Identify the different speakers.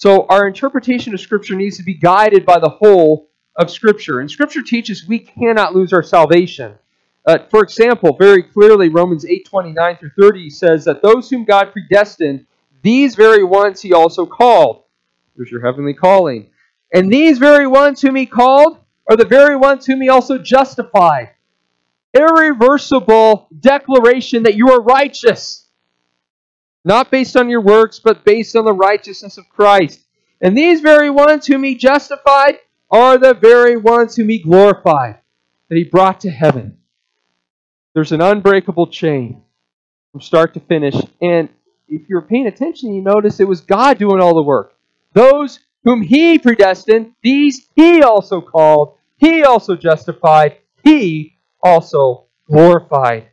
Speaker 1: So our interpretation of Scripture needs to be guided by the whole of Scripture. And Scripture teaches we cannot lose our salvation. Uh, for example, very clearly, Romans 8 29 through 30 says that those whom God predestined, these very ones he also called. There's your heavenly calling. And these very ones whom he called are the very ones whom he also justified. Irreversible declaration that you are righteous. Not based on your works, but based on the righteousness of Christ. And these very ones whom he justified are the very ones whom he glorified, that he brought to heaven. There's an unbreakable chain from start to finish. And if you're paying attention, you notice it was God doing all the work. Those whom he predestined, these he also called, he also justified, he also glorified.